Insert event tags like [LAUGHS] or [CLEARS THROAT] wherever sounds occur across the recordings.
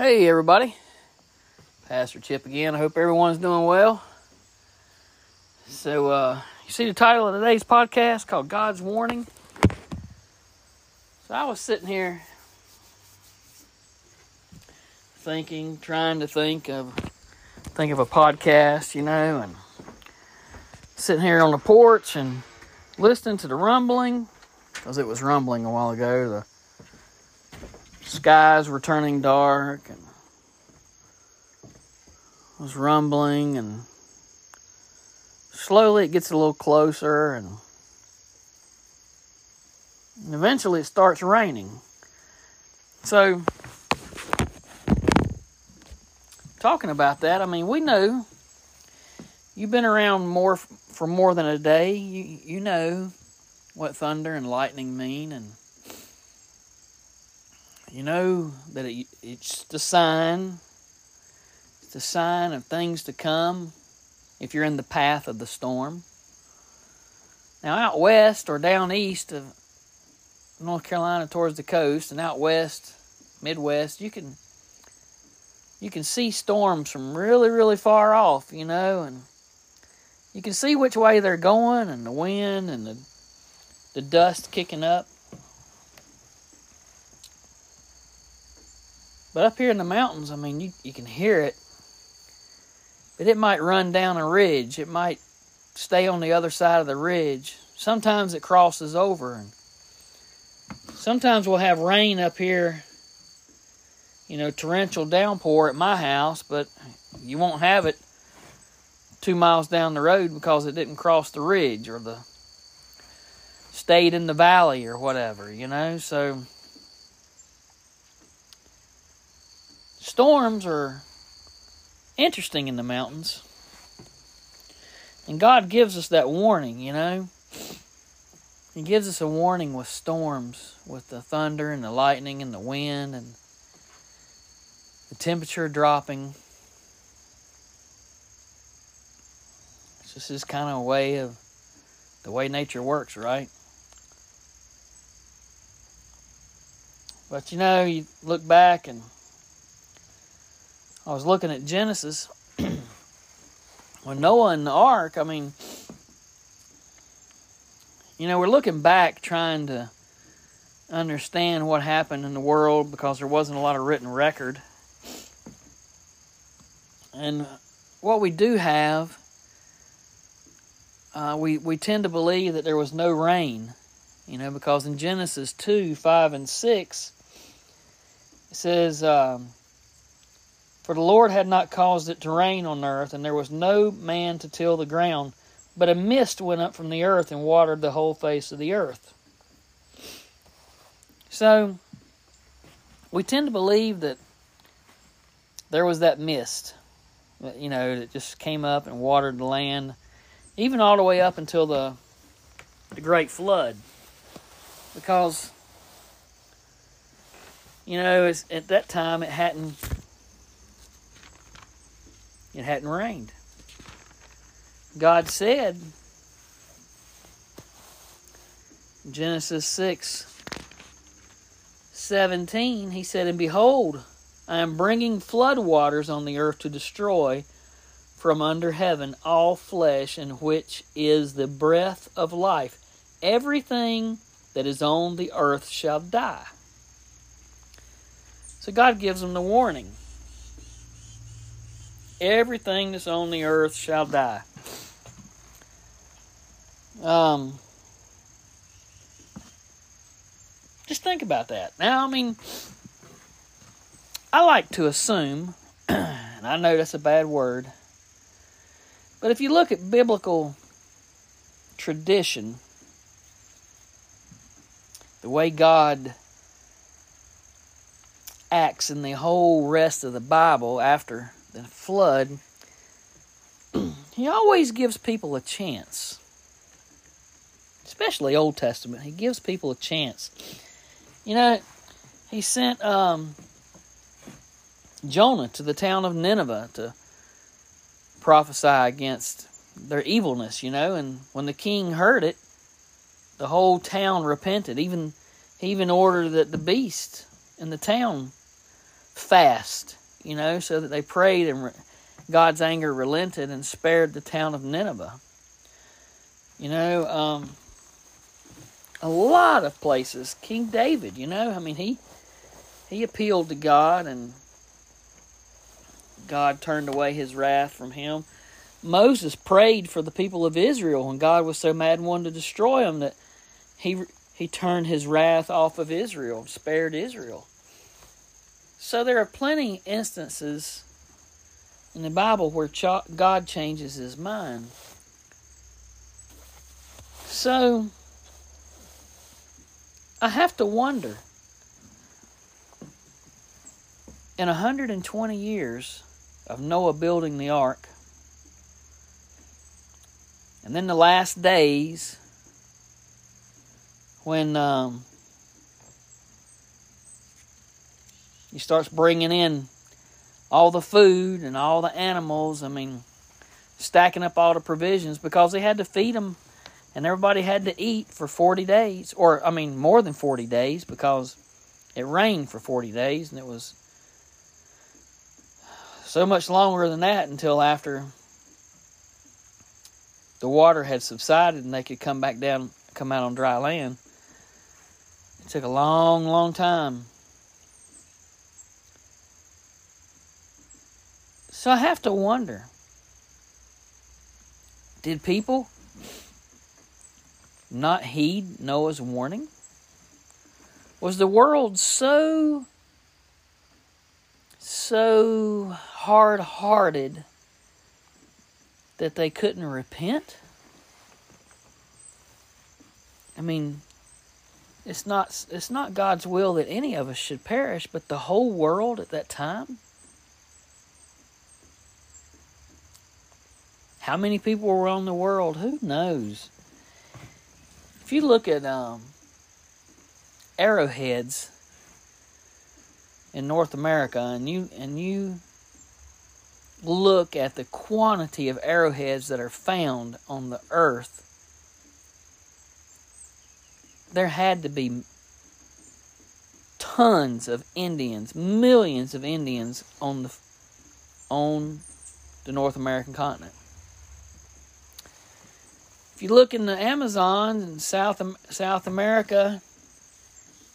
Hey, everybody. Pastor Chip again. I hope everyone's doing well. So, uh, you see the title of today's podcast called God's Warning? So, I was sitting here thinking, trying to think of think of a podcast, you know, and sitting here on the porch and listening to the rumbling because it was rumbling a while ago. The skies were turning dark and was rumbling and slowly it gets a little closer and, eventually it starts raining. So talking about that, I mean, we know you've been around more for more than a day. You you know what thunder and lightning mean and you know that it, it's the sign. It's the sign of things to come if you're in the path of the storm. Now, out west or down east of North Carolina towards the coast, and out west, Midwest, you can you can see storms from really, really far off, you know, and you can see which way they're going, and the wind and the the dust kicking up. But up here in the mountains, I mean, you, you can hear it. But it might run down a ridge. It might stay on the other side of the ridge. Sometimes it crosses over. And sometimes we'll have rain up here, you know, torrential downpour at my house, but you won't have it two miles down the road because it didn't cross the ridge or the stayed in the valley or whatever, you know? So storms are interesting in the mountains. And God gives us that warning, you know. He gives us a warning with storms, with the thunder and the lightning and the wind and the temperature dropping. It's just this kind of a way of the way nature works, right? But you know, you look back and I was looking at Genesis [CLEARS THROAT] when Noah and the ark, I mean, you know, we're looking back trying to understand what happened in the world because there wasn't a lot of written record. And what we do have, uh, we, we tend to believe that there was no rain, you know, because in Genesis 2 5 and 6, it says, um, For the Lord had not caused it to rain on earth, and there was no man to till the ground, but a mist went up from the earth and watered the whole face of the earth. So, we tend to believe that there was that mist, you know, that just came up and watered the land, even all the way up until the the great flood, because you know, at that time it hadn't it hadn't rained. God said Genesis 6 17, he said, And behold, I am bringing flood waters on the earth to destroy from under heaven all flesh, in which is the breath of life. Everything that is on the earth shall die. So God gives them the warning. Everything that's on the earth shall die. Um, just think about that. Now, I mean, I like to assume, [CLEARS THROAT] and I know that's a bad word, but if you look at biblical tradition, the way God acts in the whole rest of the Bible after the flood, [CLEARS THROAT] he always gives people a chance. Especially Old Testament, he gives people a chance. You know, he sent um, Jonah to the town of Nineveh to prophesy against their evilness, you know, and when the king heard it, the whole town repented. Even he even ordered that the beast in the town fast, you know, so that they prayed and re- God's anger relented and spared the town of Nineveh. You know, um, a lot of places. King David, you know, I mean, he he appealed to God and God turned away his wrath from him. Moses prayed for the people of Israel when God was so mad and wanted to destroy them that he he turned his wrath off of Israel, spared Israel. So there are plenty instances in the Bible where God changes his mind. So I have to wonder in 120 years of Noah building the ark, and then the last days when um, he starts bringing in all the food and all the animals. I mean, stacking up all the provisions because they had to feed them and everybody had to eat for 40 days or I mean more than 40 days because it rained for 40 days and it was so much longer than that until after the water had subsided and they could come back down come out on dry land. It took a long, long time So I have to wonder did people not heed Noah's warning? Was the world so, so hard hearted that they couldn't repent? I mean, it's not it's not God's will that any of us should perish, but the whole world at that time How many people were on the world? Who knows? If you look at um, arrowheads in North America and you and you look at the quantity of arrowheads that are found on the earth, there had to be tons of Indians, millions of Indians on the on the North American continent. If you look in the Amazon and South South America,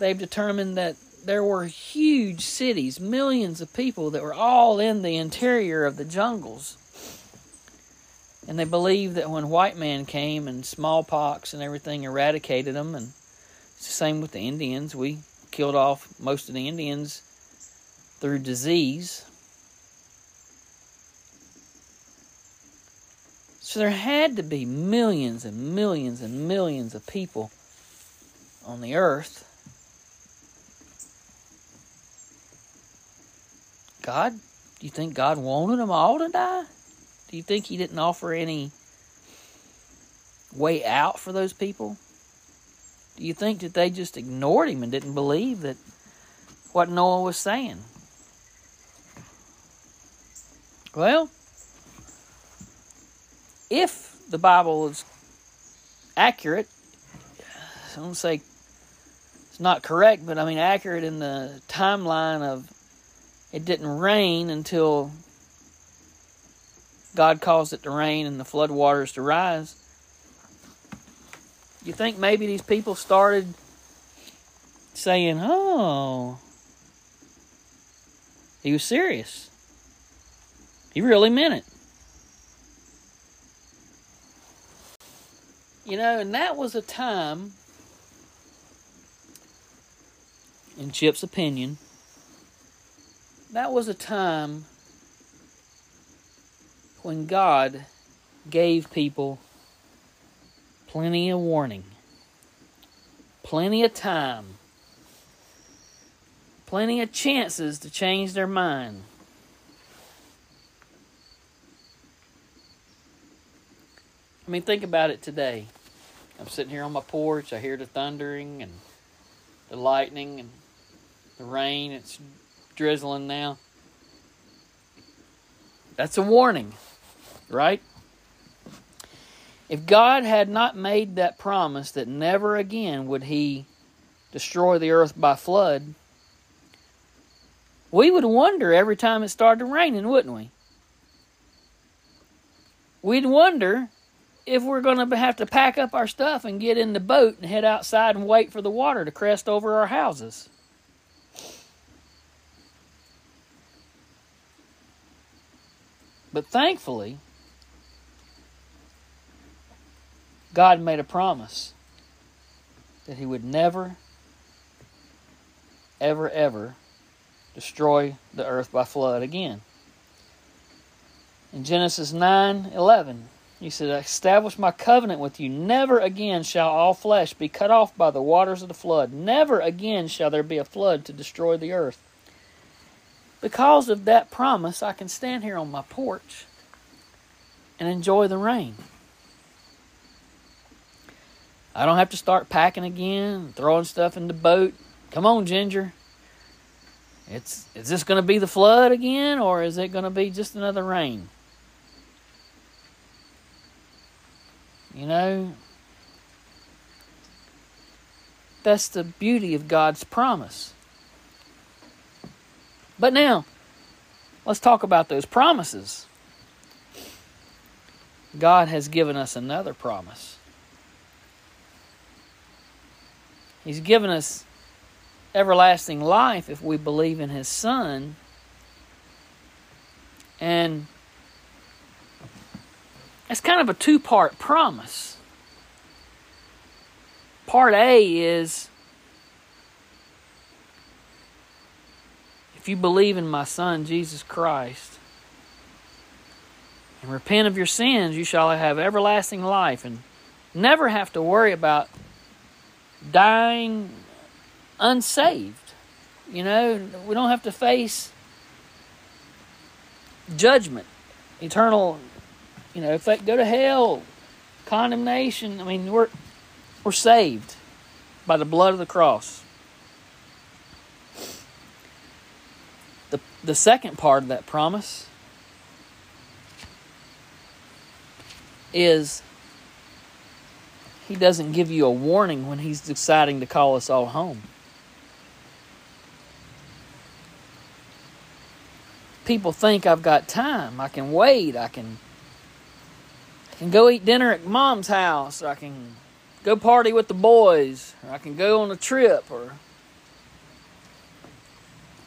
they've determined that there were huge cities, millions of people that were all in the interior of the jungles. And they believe that when white man came and smallpox and everything eradicated them, and it's the same with the Indians. We killed off most of the Indians through disease. So there had to be millions and millions and millions of people on the earth. God, do you think God wanted them all to die? Do you think He didn't offer any way out for those people? Do you think that they just ignored Him and didn't believe that what Noah was saying? Well, if the Bible is accurate, I don't say it's not correct, but I mean accurate in the timeline of it didn't rain until God caused it to rain and the flood waters to rise. You think maybe these people started saying, "Oh, he was serious. He really meant it." You know, and that was a time, in Chip's opinion, that was a time when God gave people plenty of warning, plenty of time, plenty of chances to change their mind. I mean, think about it today. I'm sitting here on my porch. I hear the thundering and the lightning and the rain. It's drizzling now. That's a warning, right? If God had not made that promise that never again would He destroy the earth by flood, we would wonder every time it started raining, wouldn't we? We'd wonder if we're going to have to pack up our stuff and get in the boat and head outside and wait for the water to crest over our houses. But thankfully, God made a promise that He would never, ever, ever destroy the earth by flood again. In Genesis 9 11, he said, I establish my covenant with you. Never again shall all flesh be cut off by the waters of the flood. Never again shall there be a flood to destroy the earth. Because of that promise, I can stand here on my porch and enjoy the rain. I don't have to start packing again, throwing stuff in the boat. Come on, Ginger. It's is this going to be the flood again or is it going to be just another rain? You know, that's the beauty of God's promise. But now, let's talk about those promises. God has given us another promise. He's given us everlasting life if we believe in His Son. And it's kind of a two part promise. Part A is if you believe in my Son, Jesus Christ, and repent of your sins, you shall have everlasting life and never have to worry about dying unsaved. You know, we don't have to face judgment, eternal you know, if go to hell, condemnation, I mean, we're we're saved by the blood of the cross. The the second part of that promise is he doesn't give you a warning when he's deciding to call us all home. People think I've got time. I can wait. I can can go eat dinner at mom's house, or I can go party with the boys, or I can go on a trip, or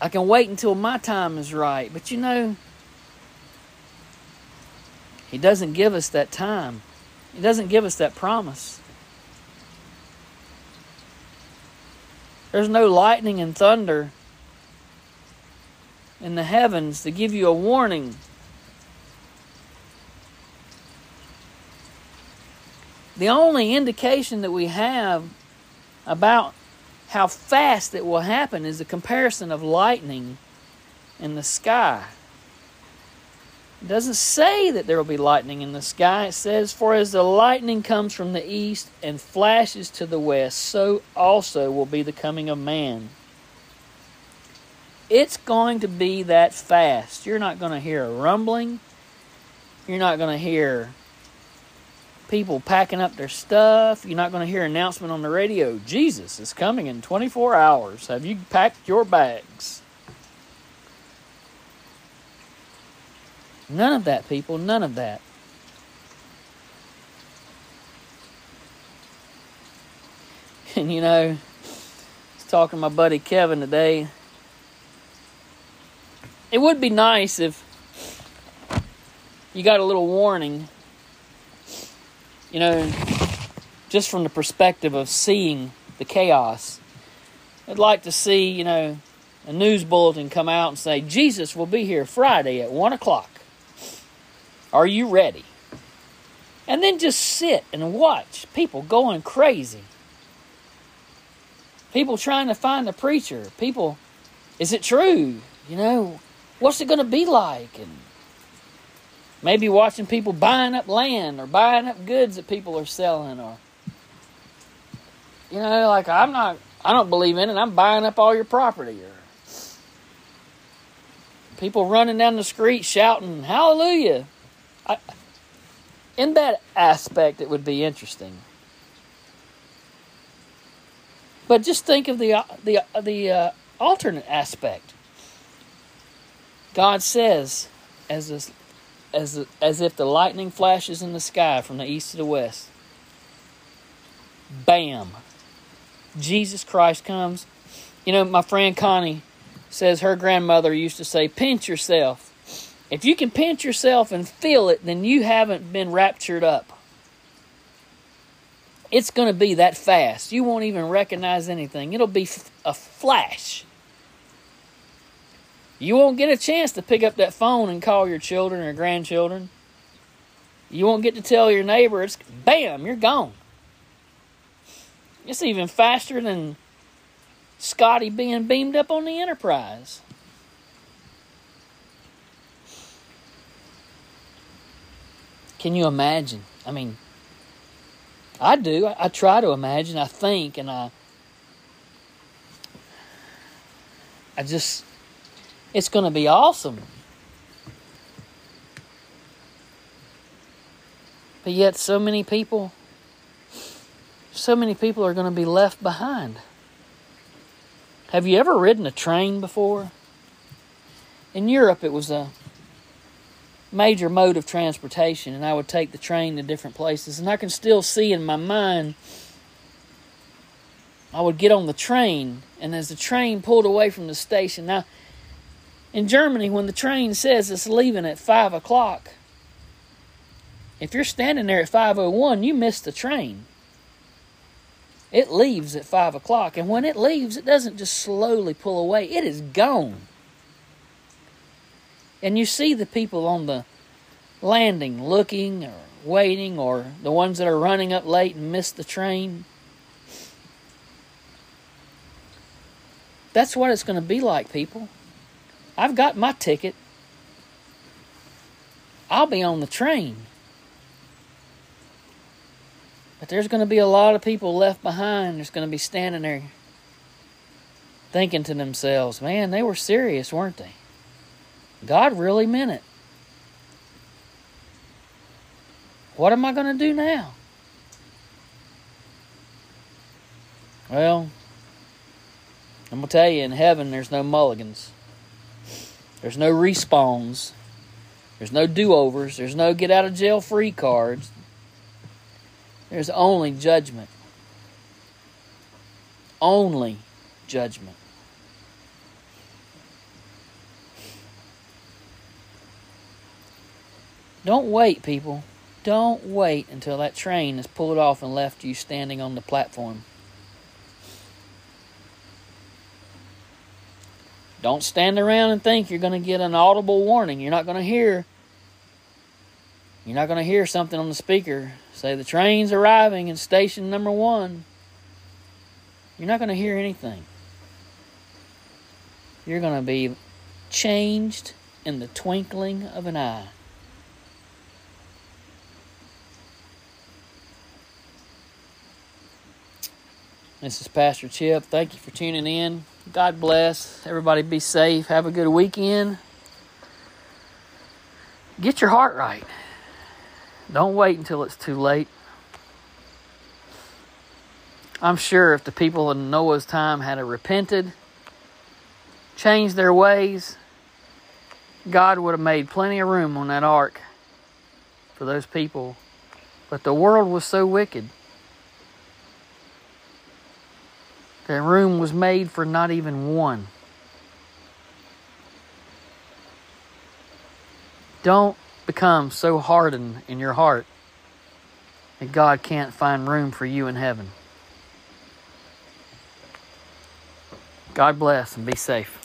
I can wait until my time is right. But you know, He doesn't give us that time, He doesn't give us that promise. There's no lightning and thunder in the heavens to give you a warning The only indication that we have about how fast it will happen is the comparison of lightning in the sky. It doesn't say that there will be lightning in the sky. It says, For as the lightning comes from the east and flashes to the west, so also will be the coming of man. It's going to be that fast. You're not going to hear a rumbling. You're not going to hear people packing up their stuff. You're not going to hear an announcement on the radio. Jesus is coming in 24 hours. Have you packed your bags? None of that, people. None of that. [LAUGHS] And you know, I was talking to my buddy Kevin today. It would be nice if you got a little warning you know, just from the perspective of seeing the chaos, I'd like to see, you know, a news bulletin come out and say, Jesus will be here Friday at 1 o'clock. Are you ready? And then just sit and watch people going crazy. People trying to find the preacher. People, is it true? You know, what's it going to be like? And Maybe watching people buying up land or buying up goods that people are selling or you know, like I'm not I don't believe in it, I'm buying up all your property or people running down the street shouting hallelujah. I, in that aspect it would be interesting. But just think of the the the uh, alternate aspect. God says, as a, as as if the lightning flashes in the sky from the east to the west, bam, Jesus Christ comes. You know, my friend Connie says her grandmother used to say, pinch yourself. If you can pinch yourself and feel it, then you haven't been raptured up. It's going to be that fast. You won't even recognize anything. It'll be a flash. You won't get a chance to pick up that phone and call your children or grandchildren. You won't get to tell your neighbor. It's bam, you're gone. It's even faster than Scotty being beamed up on the Enterprise. Can you imagine? I mean, I do. I, I try to imagine. I think, and I, I just, it's going to be awesome. But yet, so many people, so many people are going to be left behind. Have you ever ridden a train before? In Europe, it was a major mode of transportation, and I would take the train to different places. And I can still see in my mind, I would get on the train, and as the train pulled away from the station, now in Germany, when the train says it's leaving at five o'clock, if you're standing there at five o oh one, you miss the train. It leaves at five o'clock, and when it leaves, it doesn't just slowly pull away; it is gone. And you see the people on the landing looking or waiting, or the ones that are running up late and miss the train. That's what it's going to be like, people. I've got my ticket. I'll be on the train. But there's going to be a lot of people left behind. There's going to be standing there thinking to themselves, man, they were serious, weren't they? God really meant it. What am I going to do now? Well, I'm going to tell you, in heaven, there's no mulligans. There's no respawns. There's no do overs. There's no get out of jail free cards. There's only judgment. Only judgment. Don't wait, people. Don't wait until that train has pulled off and left you standing on the platform. Don't stand around and think you're going to get an audible warning. You're not going to hear you're not going to hear something on the speaker say the train's arriving in station number 1. You're not going to hear anything. You're going to be changed in the twinkling of an eye. This is Pastor Chip. Thank you for tuning in. God bless. Everybody be safe. Have a good weekend. Get your heart right. Don't wait until it's too late. I'm sure if the people in Noah's time had repented, changed their ways, God would have made plenty of room on that ark for those people. But the world was so wicked The room was made for not even one. Don't become so hardened in your heart that God can't find room for you in heaven. God bless and be safe.